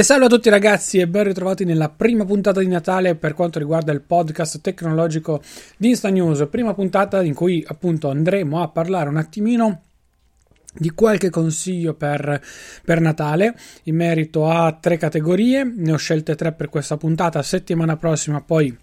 E salve a tutti ragazzi e ben ritrovati nella prima puntata di Natale per quanto riguarda il podcast tecnologico di Insta News, prima puntata in cui appunto andremo a parlare un attimino di qualche consiglio per, per, Natale in merito a tre categorie, ne ho scelte tre per questa puntata, settimana prossima poi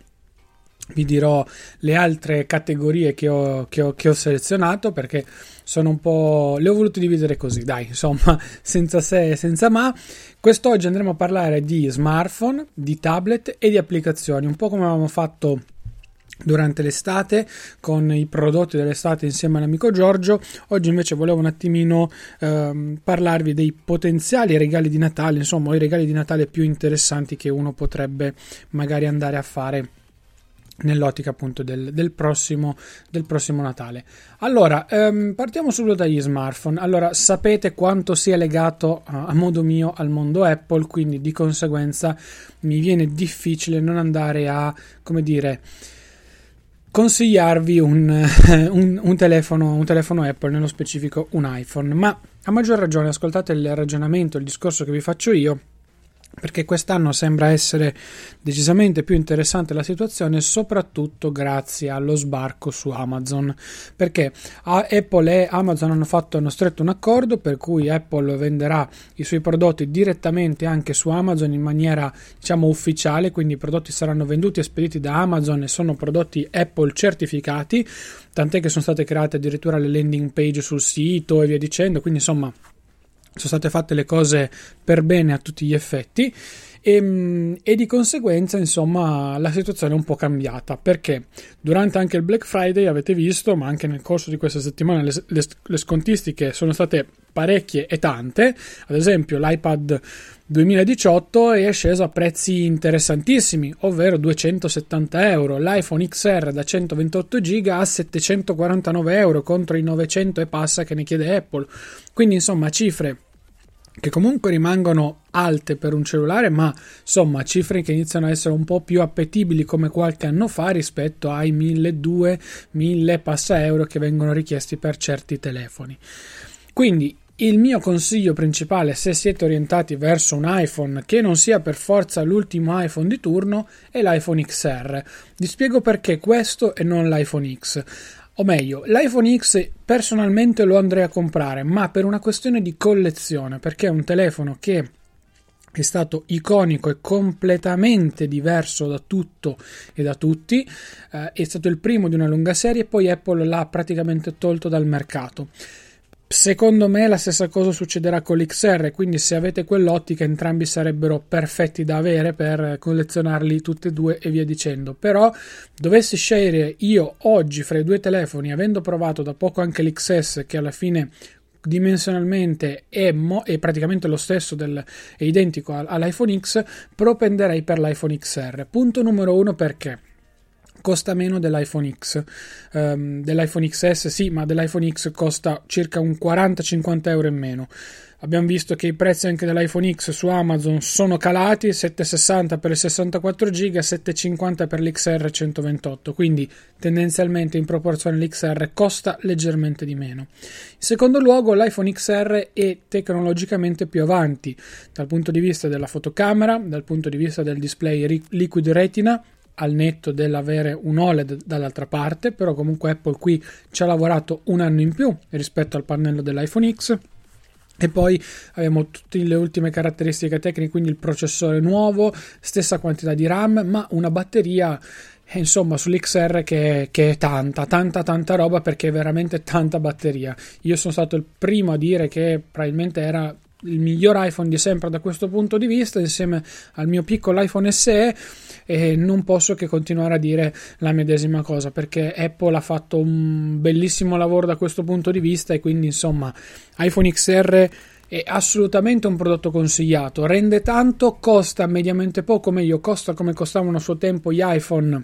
vi dirò le altre categorie che ho, che ho, che ho selezionato perché sono un po'. le ho volute dividere così, dai, insomma, senza se e senza ma. Quest'oggi andremo a parlare di smartphone, di tablet e di applicazioni, un po' come avevamo fatto durante l'estate con i prodotti dell'estate insieme all'amico Giorgio. Oggi invece volevo un attimino ehm, parlarvi dei potenziali regali di Natale, insomma, i regali di Natale più interessanti che uno potrebbe magari andare a fare nell'ottica appunto del, del, prossimo, del prossimo Natale. Allora, ehm, partiamo subito dagli smartphone. Allora, sapete quanto sia legato a, modo mio al mondo Apple, quindi di conseguenza mi viene difficile non andare a, come dire, consigliarvi un, un, un, telefono, un telefono Apple, nello specifico un iPhone. Ma a maggior ragione, ascoltate il ragionamento, il discorso che vi faccio io perché quest'anno sembra essere decisamente più interessante la situazione, soprattutto grazie allo sbarco su Amazon. Perché Apple e Amazon hanno fatto hanno stretto un accordo per cui Apple venderà i suoi prodotti direttamente anche su Amazon in maniera diciamo ufficiale, quindi i prodotti saranno venduti e spediti da Amazon e sono prodotti Apple certificati, tant'è che sono state create addirittura le landing page sul sito e via dicendo, quindi insomma sono state fatte le cose per bene a tutti gli effetti e, ehm, e, di conseguenza insomma la situazione è un po' cambiata perché durante anche il Black Friday avete visto ma anche nel corso di questa settimana le, le, le scontistiche sono state parecchie e tante ad esempio l'iPad 2018 è sceso a prezzi interessantissimi, ovvero 270 euro. L'iPhone XR da 128 GB a 749 euro contro i 900 e passa che ne chiede Apple. Quindi, insomma, cifre che comunque rimangono alte per un cellulare, ma insomma cifre che iniziano a essere un po' più appetibili come qualche anno fa rispetto ai 1200, 1000 passa euro che vengono richiesti per certi telefoni. Quindi il mio consiglio principale se siete orientati verso un iPhone che non sia per forza l'ultimo iPhone di turno è l'iPhone XR. Vi spiego perché questo e non l'iPhone X. O meglio, l'iPhone X personalmente lo andrei a comprare, ma per una questione di collezione, perché è un telefono che è stato iconico e completamente diverso da tutto e da tutti, eh, è stato il primo di una lunga serie e poi Apple l'ha praticamente tolto dal mercato. Secondo me la stessa cosa succederà con l'XR, quindi se avete quell'ottica entrambi sarebbero perfetti da avere per collezionarli tutti e due e via dicendo. Però dovessi scegliere io oggi fra i due telefoni, avendo provato da poco anche l'XS che alla fine dimensionalmente è, mo- è praticamente lo stesso del, è identico all'iPhone X, propenderei per l'iPhone XR. Punto numero uno perché? Costa meno dell'iPhone X. Um, dell'iPhone XS sì, ma dell'iPhone X costa circa un 40-50 euro in meno. Abbiamo visto che i prezzi anche dell'iPhone X su Amazon sono calati, 760 per il 64 GB, 750 per l'XR 128, quindi tendenzialmente in proporzione l'XR costa leggermente di meno. In secondo luogo l'iPhone XR è tecnologicamente più avanti dal punto di vista della fotocamera, dal punto di vista del display Liquid Retina, al netto dell'avere un OLED dall'altra parte, però comunque Apple qui ci ha lavorato un anno in più rispetto al pannello dell'iPhone X e poi abbiamo tutte le ultime caratteristiche tecniche, quindi il processore nuovo, stessa quantità di RAM, ma una batteria insomma sull'XR che, che, è tanta, tanta, tanta roba perché è veramente tanta batteria. Io sono stato il primo a dire che probabilmente era il miglior iPhone di sempre da questo punto di vista, insieme al mio piccolo iPhone SE e non posso che continuare a dire la medesima cosa perché Apple ha fatto un bellissimo lavoro da questo punto di vista e quindi insomma iPhone XR è assolutamente un prodotto consigliato. Rende tanto costa mediamente poco meglio costa come costavano a suo tempo gli iPhone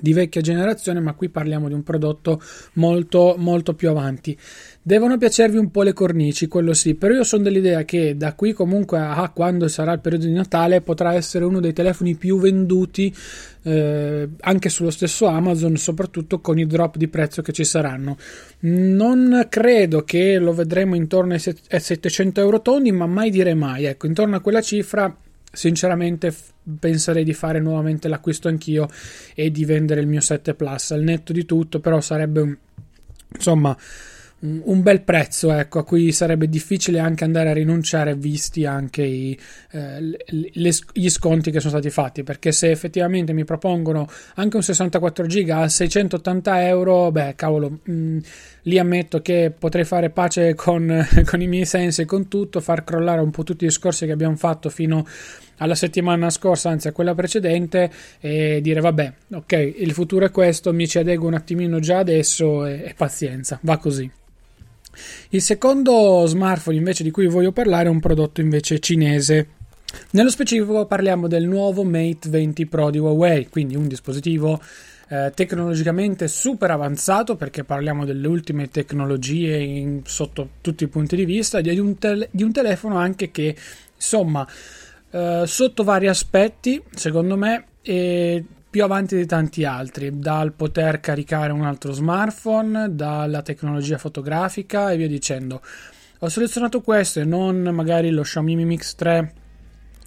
di vecchia generazione, ma qui parliamo di un prodotto molto molto più avanti. Devono piacervi un po' le cornici, quello sì, però io sono dell'idea che da qui comunque a quando sarà il periodo di Natale potrà essere uno dei telefoni più venduti eh, anche sullo stesso Amazon, soprattutto con i drop di prezzo che ci saranno. Non credo che lo vedremo intorno ai 700 euro tonni, ma mai dire mai, ecco, intorno a quella cifra sinceramente penserei di fare nuovamente l'acquisto anch'io e di vendere il mio 7 Plus. Al netto di tutto però sarebbe un, insomma un bel prezzo ecco, a cui sarebbe difficile anche andare a rinunciare visti anche i, eh, le, gli sconti che sono stati fatti perché se effettivamente mi propongono anche un 64 giga a 680 euro beh cavolo mh, mm, lì ammetto che potrei fare pace con, con i miei sensi e con tutto far crollare un po' tutti i discorsi che abbiamo fatto fino alla settimana scorsa, anzi a quella precedente, e dire vabbè, ok, il futuro è questo, mi ci adeguo un attimino già adesso e, e pazienza, va così. Il secondo smartphone invece di cui voglio parlare è un prodotto invece cinese. Nello specifico parliamo del nuovo Mate 20 Pro di Huawei, quindi un dispositivo eh, tecnologicamente super avanzato perché parliamo delle ultime tecnologie in, sotto tutti i punti di vista, di un, di un telefono anche che insomma eh, sotto vari aspetti secondo me è più avanti di tanti altri, dal poter caricare un altro smartphone, dalla tecnologia fotografica e via dicendo. Ho selezionato questo e non magari lo Xiaomi Mi Mix 3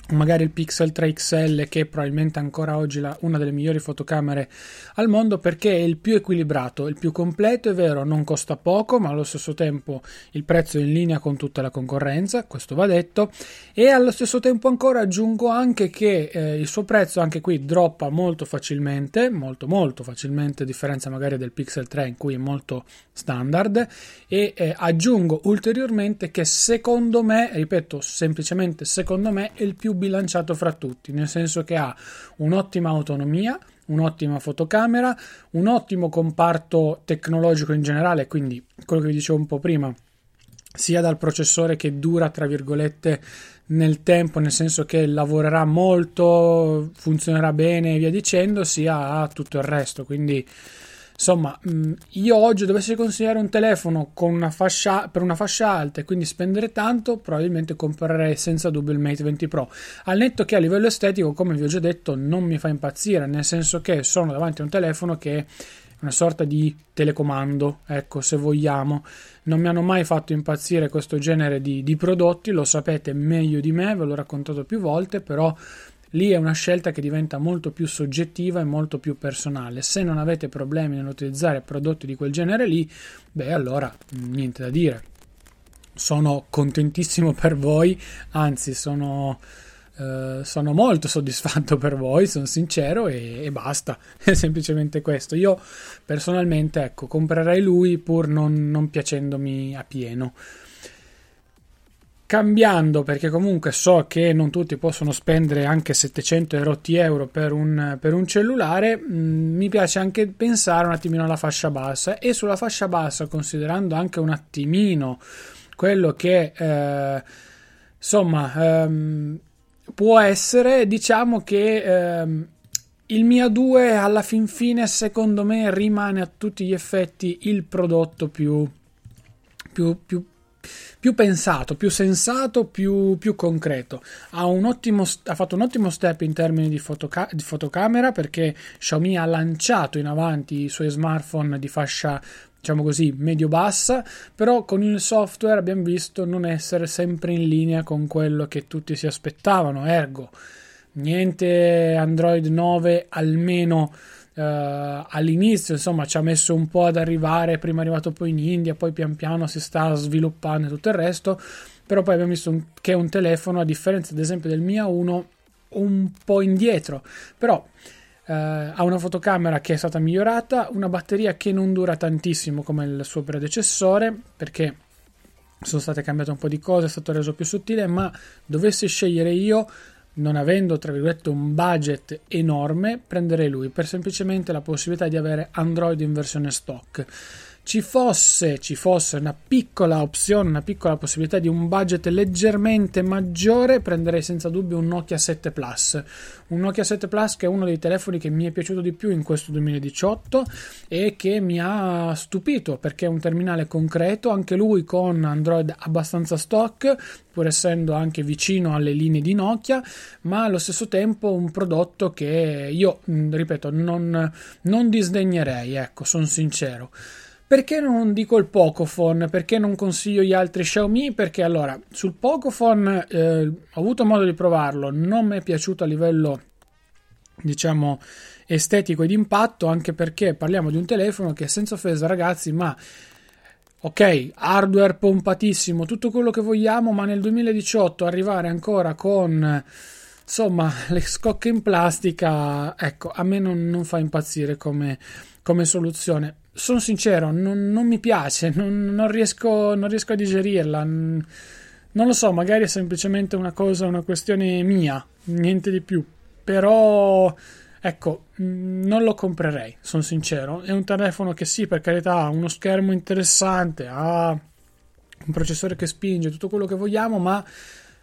magari il Pixel 3 XL che è probabilmente ancora oggi la, una delle migliori fotocamere al mondo perché è il più equilibrato, il più completo, è vero, non costa poco, ma allo stesso tempo il prezzo è in linea con tutta la concorrenza, questo va detto, e allo stesso tempo ancora aggiungo anche che eh, il suo prezzo anche qui droppa molto facilmente, molto molto facilmente, a differenza magari del Pixel 3 in cui è molto standard. E eh, aggiungo ulteriormente che secondo me, ripeto, semplicemente secondo me è il più bilanciato fra tutti, nel senso che ha un'ottima autonomia, un'ottima fotocamera, un ottimo comparto tecnologico in generale, quindi quello che vi dicevo un po' prima, sia dal processore che dura, tra virgolette, nel tempo, nel senso che lavorerà molto, funzionerà bene e via dicendo, sia a tutto il resto, quindi Insomma, mm, io oggi dovessi consigliare un telefono una fascia, per una fascia alta e quindi spendere tanto, probabilmente comprerei senza dubbio il Mate 20 Pro. Al netto che a livello estetico, come vi ho già detto, non mi fa impazzire, nel senso che sono davanti a un telefono che è una sorta di telecomando, ecco, se vogliamo. Non mi hanno mai fatto impazzire questo genere di, di prodotti, lo sapete meglio di me, ve l'ho raccontato più volte, però lì è una scelta che diventa molto più soggettiva e molto più personale. Se non avete problemi nell'utilizzare prodotti di quel genere lì, beh, allora niente da dire. Sono contentissimo per voi, anzi, sono. Uh, sono molto soddisfatto per voi, sono sincero e, e, basta, è semplicemente questo. Io personalmente, ecco, comprerei lui pur non, non piacendomi a pieno cambiando perché comunque so che non tutti possono spendere anche 700 euro per un, per un cellulare mh, mm, mi piace anche pensare un attimino alla fascia bassa. E sulla fascia bassa considerando anche un attimino quello che eh, insomma ehm, può essere diciamo che ehm, il Mia 2 alla fin fine secondo me rimane a tutti gli effetti il prodotto più, più, più più pensato, più sensato, più, più concreto. Ha, ottimo, ha, fatto un ottimo step in termini di, fotoca- di, fotocamera perché Xiaomi ha lanciato in avanti i suoi smartphone di fascia diciamo così, medio-bassa, però con il software abbiamo visto non essere sempre in linea con quello che tutti si aspettavano, ergo niente Android 9 almeno uh, all'inizio insomma ci ha messo un po' ad arrivare prima è arrivato poi in India poi pian piano si sta sviluppando e tutto il resto però poi abbiamo visto un, che è un telefono a differenza ad esempio del Mia 1 un po' indietro però Uh, ha una fotocamera che è stata migliorata, una batteria che non dura tantissimo come il suo predecessore perché sono state cambiate un po' di cose, è stato reso più sottile, ma dovessi scegliere io non avendo tra virgolette un budget enorme, prenderei lui per semplicemente la possibilità di avere Android in versione stock ci fosse, ci fosse una piccola opzione, una piccola possibilità di un budget leggermente maggiore, prenderei senza dubbio un Nokia 7 Plus. Un Nokia 7 Plus che è uno dei telefoni che mi è piaciuto di più in questo 2018 e che mi ha stupito perché è un terminale concreto, anche lui con Android abbastanza stock, pur essendo anche vicino alle linee di Nokia, ma allo stesso tempo un prodotto che io, ripeto, non, non disdegnerei, ecco, sono sincero. Perché non dico il Pocophone? Perché non consiglio gli altri Xiaomi? Perché allora, sul Pocophone eh, ho avuto modo di provarlo, non mi è piaciuto a livello diciamo estetico ed impatto, anche perché parliamo di un telefono che senza offesa ragazzi, ma ok, hardware pompatissimo, tutto quello che vogliamo, ma nel 2018 arrivare ancora con insomma le scocche in plastica, ecco, a me non, non fa impazzire come, come soluzione sono sincero, non, non mi piace, non, non, riesco, non, riesco, a digerirla. Non lo so, magari è semplicemente una cosa, una questione mia, niente di più. Però, ecco, non lo comprerei, sono sincero. È un telefono che sì, per carità, ha uno schermo interessante, ha un processore che spinge, tutto quello che vogliamo, ma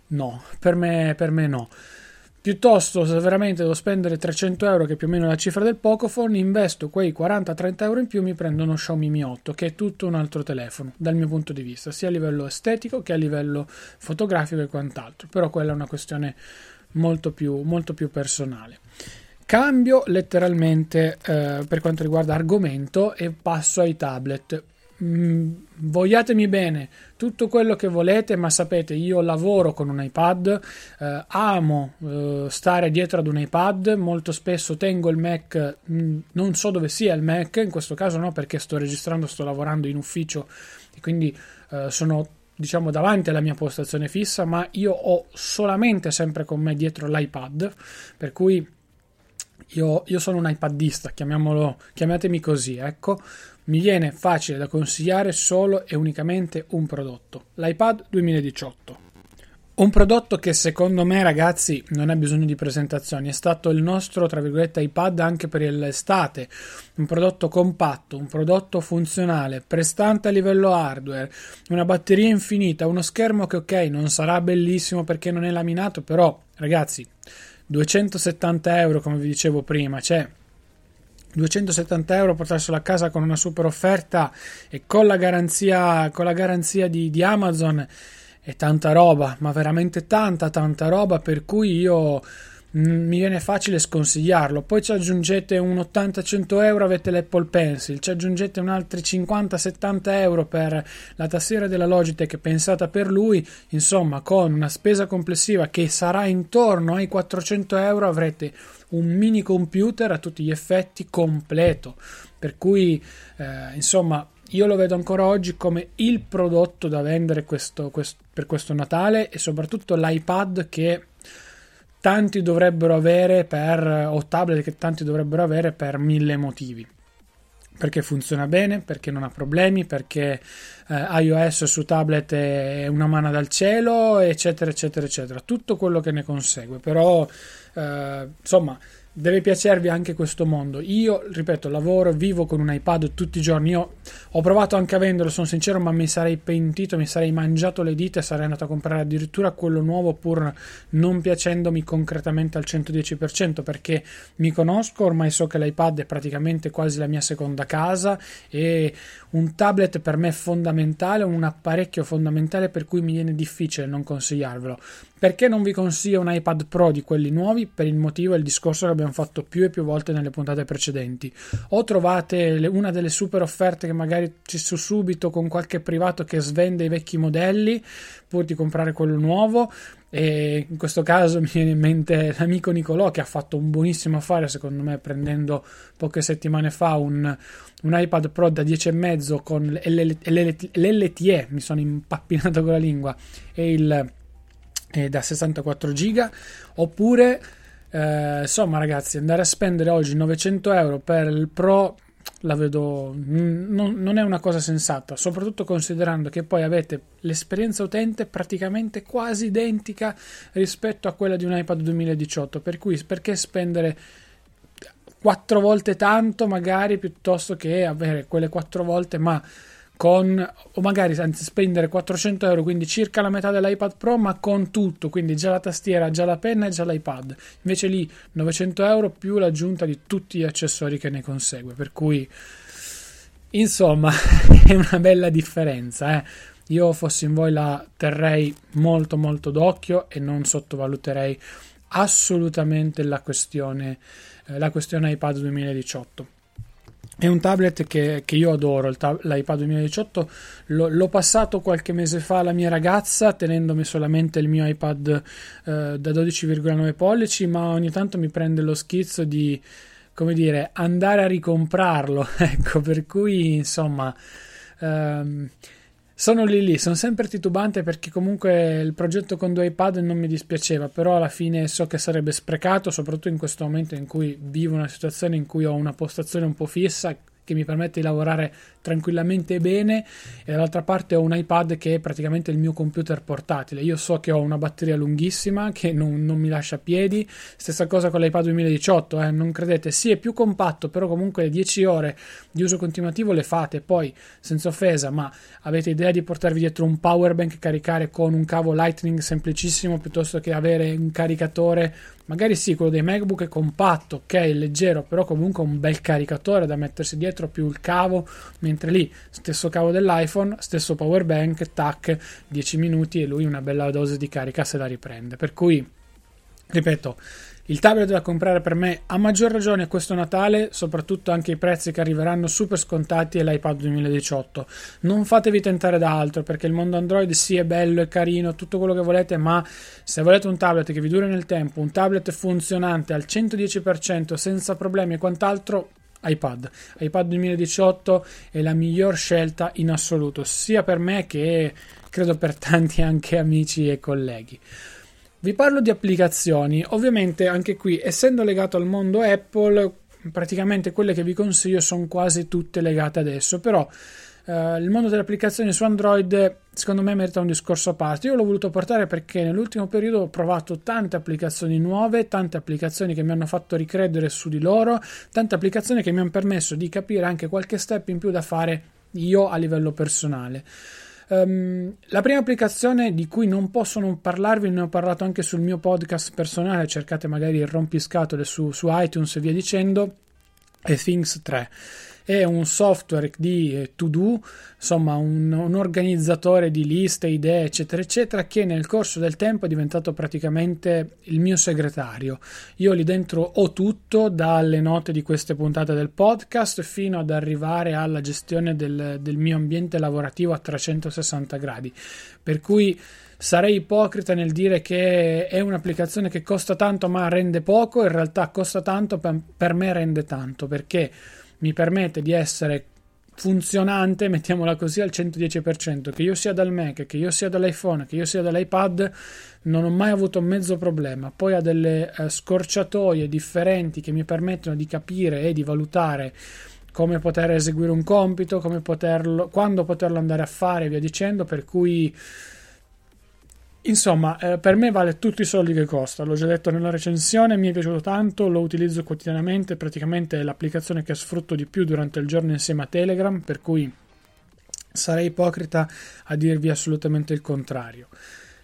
no, per me, per me no. Piuttosto, se veramente devo spendere 300 euro, che è più o meno la cifra del Pocophone, investo quei 40-30 euro in più, mi prendo uno Xiaomi Mi 8, che è tutto un altro telefono, dal mio punto di vista, sia a livello estetico che a livello fotografico e quant'altro. Però quella è una questione molto più, molto più personale. Cambio letteralmente eh, per quanto riguarda argomento e passo ai tablet. Mm, vogliatemi bene tutto quello che volete, ma sapete, io lavoro con un iPad, eh, amo eh, stare dietro ad un iPad, molto spesso tengo il Mac, mh, mm, non so dove sia il Mac, in questo caso no, perché sto registrando, sto lavorando in ufficio e quindi eh, sono diciamo davanti alla mia postazione fissa, ma io ho solamente sempre con me dietro l'iPad, per cui io, io sono un iPadista, chiamatemi così, ecco mi viene facile da consigliare solo e unicamente un prodotto, l'iPad 2018. Un prodotto che secondo me, ragazzi, non ha bisogno di presentazioni. È stato il nostro, tra virgolette, iPad anche per l'estate. Un prodotto compatto, un prodotto funzionale, prestante a livello hardware, una batteria infinita, uno schermo che, ok, non sarà bellissimo perché non è laminato, però, ragazzi, 270 euro, come vi dicevo prima, cioè 270 euro portarselo a casa con una super offerta e con la garanzia, con la garanzia di, di Amazon è tanta roba, ma veramente tanta tanta roba per cui io mi viene facile sconsigliarlo. Poi ci aggiungete un 80-100 euro, avete l'Apple Pencil, ci aggiungete un altri 50-70 euro per la tastiera della Logitech pensata per lui. Insomma, con una spesa complessiva che sarà intorno ai 400 euro, avrete un mini computer a tutti gli effetti completo. Per cui, eh, insomma, io lo vedo ancora oggi come il prodotto da vendere questo, questo, per questo Natale e soprattutto l'iPad che tanti dovrebbero avere per o tablet che tanti dovrebbero avere per mille motivi perché funziona bene, perché non ha problemi, perché eh, iOS su tablet è una mano dal cielo, eccetera, eccetera, eccetera. Tutto quello che ne consegue. Però, eh, insomma, deve piacervi anche questo mondo. Io, ripeto, lavoro, vivo con un iPad tutti i giorni. Io Ho provato anche a venderlo, sono sincero, ma mi sarei pentito, mi sarei mangiato le dita e sarei andato a comprare addirittura quello nuovo pur non piacendomi concretamente al 110% perché mi conosco, ormai so che l'iPad è praticamente quasi la mia seconda casa e un tablet per me è fondamentale, un apparecchio fondamentale per cui mi viene difficile non consigliarvelo. Perché non vi consiglio un iPad Pro di quelli nuovi? Per il motivo e il discorso che abbiamo fatto più e più volte nelle puntate precedenti. O trovate una delle super offerte che magari ci su subito con qualche privato che svende i vecchi modelli pur di comprare quello nuovo. E in questo caso mi viene in mente l'amico Nicolò che ha fatto un buonissimo affare, secondo me, prendendo poche settimane fa un, un iPad Pro da 10,5 con l'LTE, mi sono impappinato con la lingua, e il eh, da 64 giga oppure eh, insomma ragazzi andare a spendere oggi 900 euro per il Pro la vedo non, non, è una cosa sensata soprattutto considerando che poi avete l'esperienza utente praticamente quasi identica rispetto a quella di un iPad 2018 per cui perché spendere quattro volte tanto magari piuttosto che avere quelle quattro volte ma con o magari anzi spendere 400 euro quindi circa la metà dell'iPad Pro ma con tutto quindi già la tastiera già la penna e già l'iPad invece lì 900 euro più l'aggiunta di tutti gli accessori che ne consegue per cui insomma è una bella differenza eh. io fossi in voi la terrei molto molto d'occhio e non sottovaluterei assolutamente la questione eh, la questione iPad 2018 è un tablet che, che io adoro, tab- l'iPad 2018 L- l'ho passato qualche mese fa alla mia ragazza tenendomi solamente il mio iPad eh, da 12,9 pollici, ma ogni tanto mi prende lo schizzo di, come dire, andare a ricomprarlo, ecco, per cui insomma... Ehm, sono lì lì, sono sempre titubante perché comunque il progetto con due iPad non mi dispiaceva, però alla fine so che sarebbe sprecato, soprattutto in questo momento in cui vivo una situazione in cui ho una postazione un po' fissa che mi permette di lavorare tranquillamente bene e dall'altra parte ho un iPad che è praticamente il mio computer portatile. Io so che ho una batteria lunghissima che non, non mi lascia piedi, stessa cosa con l'iPad 2018, eh, non credete, sì è più compatto, però comunque 10 ore di uso continuativo le fate, poi senza offesa, ma avete idea di portarvi dietro un power bank caricare con un cavo Lightning semplicissimo piuttosto che avere un caricatore? Magari sì, quello dei MacBook è compatto, ok, leggero, però comunque un bel caricatore da mettersi dietro più il cavo mentre lì stesso cavo dell'iPhone, stesso power bank, tac, 10 minuti e lui una bella dose di carica se la riprende. Per cui, ripeto, il tablet da comprare per me a maggior ragione questo Natale, soprattutto anche i prezzi che arriveranno super scontati è l'iPad 2018. Non fatevi tentare da altro perché il mondo Android sì è bello, è carino, tutto quello che volete, ma se volete un tablet che vi duri nel tempo, un tablet funzionante al 110% senza problemi e quant'altro, iPad. iPad 2018 è la miglior scelta in assoluto, sia per me che credo per tanti anche amici e colleghi. Vi parlo di applicazioni, ovviamente anche qui essendo legato al mondo Apple, praticamente quelle che vi consiglio sono quasi tutte legate adesso, però Uh, il mondo delle applicazioni su Android secondo me merita un discorso a parte. Io l'ho voluto portare perché nell'ultimo periodo ho provato tante applicazioni nuove, tante applicazioni che mi hanno fatto ricredere su di loro, tante applicazioni che mi hanno permesso di capire anche qualche step in più da fare io a livello personale. Um, la prima applicazione di cui non posso non parlarvi, ne ho parlato anche sul mio podcast personale, cercate magari il rompiscatole su, su iTunes e via dicendo, è Things 3 è un software di eh, to do, insomma un, un, organizzatore di liste, idee, eccetera, eccetera, che nel corso del tempo è diventato praticamente il mio segretario. Io lì dentro ho tutto, dalle note di queste puntate del podcast fino ad arrivare alla gestione del, del mio ambiente lavorativo a 360 gradi. Per cui sarei ipocrita nel dire che è un'applicazione che costa tanto ma rende poco, in realtà costa tanto, per me rende tanto perché mi permette di essere funzionante, mettiamola così, al 110%, che io sia dal Mac, che io sia dall'iPhone, che io sia dall'iPad, non ho mai avuto mezzo problema. Poi ha delle eh, scorciatoie differenti che mi permettono di capire e di valutare come poter eseguire un compito, poterlo, quando poterlo andare a fare via dicendo, per cui Insomma, eh, per me vale tutti i soldi che costa, l'ho già detto nella recensione, mi è piaciuto tanto, lo utilizzo quotidianamente, praticamente è l'applicazione che sfrutto di più durante il giorno insieme a Telegram, per cui sarei ipocrita a dirvi assolutamente il contrario.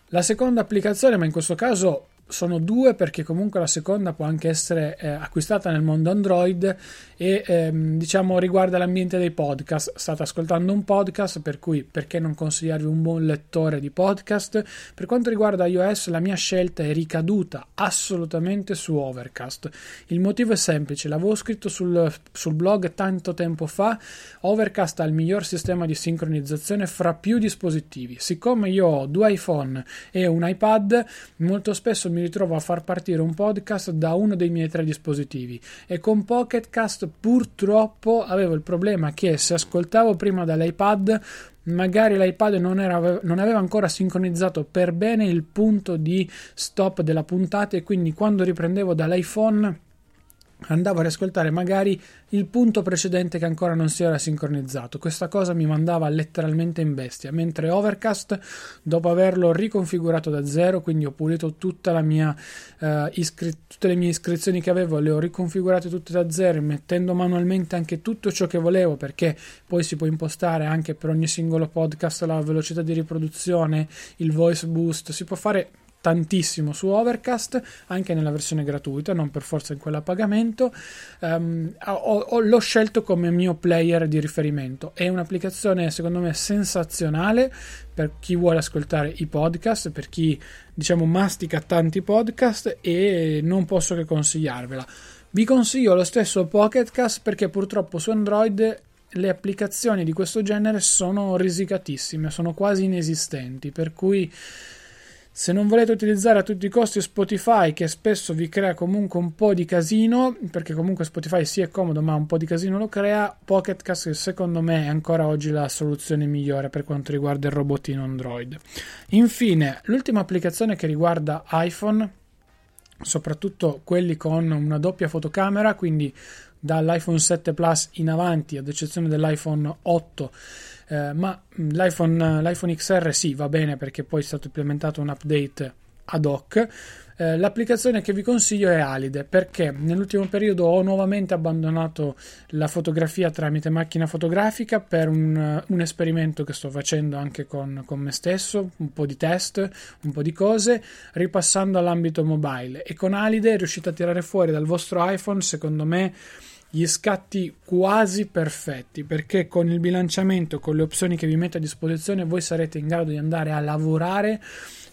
La seconda applicazione, ma in questo caso sono due perché comunque la seconda può anche essere eh, acquistata nel mondo Android e ehm, diciamo riguarda l'ambiente dei podcast. State ascoltando un podcast, per cui perché non consigliarvi un buon lettore di podcast? Per quanto riguarda iOS, la mia scelta è ricaduta assolutamente su Overcast. Il motivo è semplice, l'avevo scritto sul, sul blog tanto tempo fa. Overcast ha il miglior sistema di sincronizzazione fra più dispositivi. Siccome io ho due iPhone e un iPad, molto spesso mi ritrovo a far partire un podcast da uno dei miei tre dispositivi. E con Pocket Cast purtroppo avevo il problema che se ascoltavo prima dall'iPad magari l'iPad non, era, non, aveva ancora sincronizzato per bene il punto di stop della puntata e quindi quando riprendevo dall'iPhone andavo a riascoltare magari il punto precedente che ancora non si era sincronizzato. Questa cosa mi mandava letteralmente in bestia, mentre Overcast, dopo averlo riconfigurato da zero, quindi ho pulito mia, uh, iscri- tutte le mie iscrizioni che avevo, le ho riconfigurate tutte da zero, mettendo manualmente anche tutto ciò che volevo, perché poi si può impostare anche per ogni singolo podcast la velocità di riproduzione, il voice boost, si può fare tantissimo su Overcast, anche nella versione gratuita, non per forza in quella a pagamento. Um, ho, ho, l'ho scelto come mio player di riferimento. È un'applicazione secondo me sensazionale per chi vuole ascoltare i podcast, per chi diciamo mastica tanti podcast e non posso che consigliarvela. Vi consiglio lo stesso Pocketcast perché purtroppo su Android le applicazioni di questo genere sono risicatissime, sono quasi inesistenti, per cui se non volete utilizzare a tutti i costi Spotify, che spesso vi crea comunque un po' di casino, perché comunque Spotify sì è comodo, ma un po' di casino lo crea, Pocket Cast secondo me è ancora oggi la soluzione migliore per quanto riguarda il robotino Android. Infine, l'ultima applicazione che riguarda iPhone, soprattutto quelli con una doppia fotocamera, quindi dall'iPhone 7 Plus in avanti, ad eccezione dell'iPhone 8 eh, ma l'iPhone, l'iPhone XR sì va bene perché poi è stato implementato un update ad hoc. Eh, l'applicazione che vi consiglio è Alide perché nell'ultimo periodo ho nuovamente abbandonato la fotografia tramite macchina fotografica per un, un esperimento che sto facendo anche con, con, me stesso, un po' di test, un po' di cose, ripassando all'ambito mobile e con Alide riuscite a tirare fuori dal vostro iPhone secondo me gli scatti quasi perfetti perché con il bilanciamento, con le opzioni che vi mette a disposizione, voi sarete in grado di andare a lavorare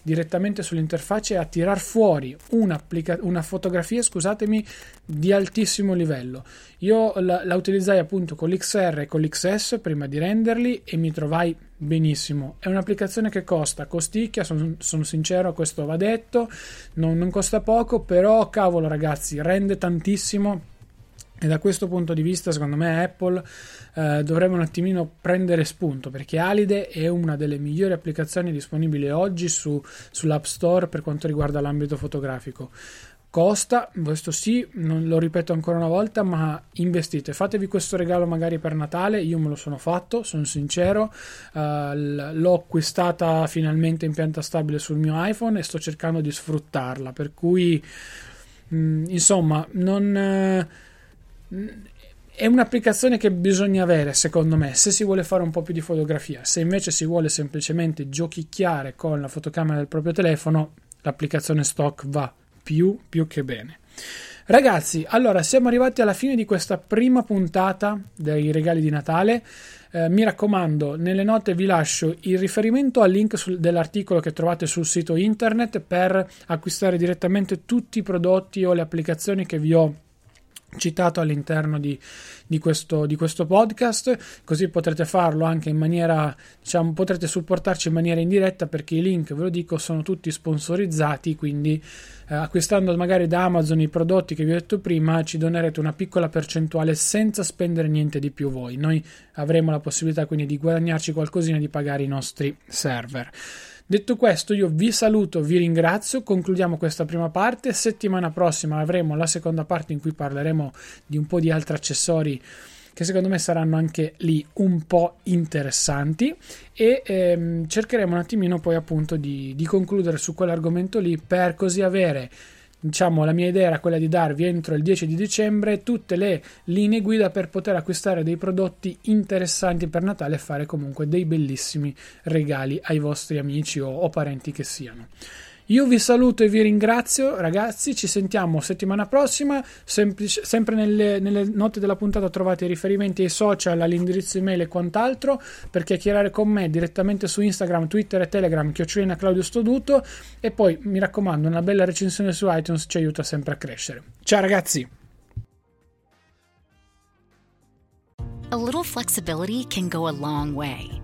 direttamente sull'interfaccia e a tirar fuori una fotografia, scusatemi, di altissimo livello. Io la, la utilizzai appunto con l'XR e con l'XS prima di renderli e mi trovai benissimo. È un'applicazione che costa, costicchia, sono, sono sincero, questo va detto, non, non costa poco, però cavolo ragazzi, rende tantissimo e da questo punto di vista, secondo me, Apple eh, dovrebbe un attimino prendere spunto perché Alide è una delle migliori applicazioni disponibili oggi su, sull'App Store per quanto riguarda l'ambito fotografico. Costa, questo sì, non lo ripeto ancora una volta, ma investite, fatevi questo regalo magari per Natale, io me lo sono fatto, sono sincero, uh, l'ho acquistata finalmente in pianta stabile sul mio iPhone e sto cercando di sfruttarla, per cui mh, mm, insomma non... Uh, è un'applicazione che bisogna avere, secondo me, se si vuole fare un po' più di fotografia. Se invece si vuole semplicemente giochicchiare con la fotocamera del proprio telefono, l'applicazione stock va più, più che bene. Ragazzi, allora siamo arrivati alla fine di questa prima puntata dei regali di Natale. Eh, mi raccomando, nelle note vi lascio il riferimento al link sul, dell'articolo che trovate sul sito internet per acquistare direttamente tutti i prodotti o le applicazioni che vi ho citato all'interno di, di, questo, di, questo, podcast così potrete farlo anche in maniera diciamo potrete supportarci in maniera indiretta perché i link ve lo dico sono tutti sponsorizzati quindi eh, acquistando magari da Amazon i prodotti che vi ho detto prima ci donerete una piccola percentuale senza spendere niente di più voi. Noi avremo la possibilità quindi di guadagnarci qualcosina e di pagare i nostri server Detto questo, io vi saluto, vi ringrazio, concludiamo questa prima parte. Settimana prossima avremo la seconda parte in cui parleremo di un po' di altri accessori che secondo me saranno anche lì un po' interessanti e ehm, cercheremo un attimino poi appunto di, di concludere su quell'argomento lì per così avere diciamo la mia idea era quella di darvi entro il 10 di dicembre tutte le linee guida per poter acquistare dei prodotti interessanti per Natale e fare comunque dei bellissimi regali ai vostri amici o, o parenti che siano. Io vi saluto e vi ringrazio, ragazzi. Ci sentiamo settimana prossima. Semplice, sempre nelle, nelle, note della puntata trovate i riferimenti ai social, all'indirizzo email e quant'altro per chiacchierare con me direttamente su Instagram, Twitter e Telegram, chiocciolina Claudio Stoduto. E poi mi raccomando, una bella recensione su iTunes ci aiuta sempre a crescere. Ciao, ragazzi. A little flexibility can go a long way.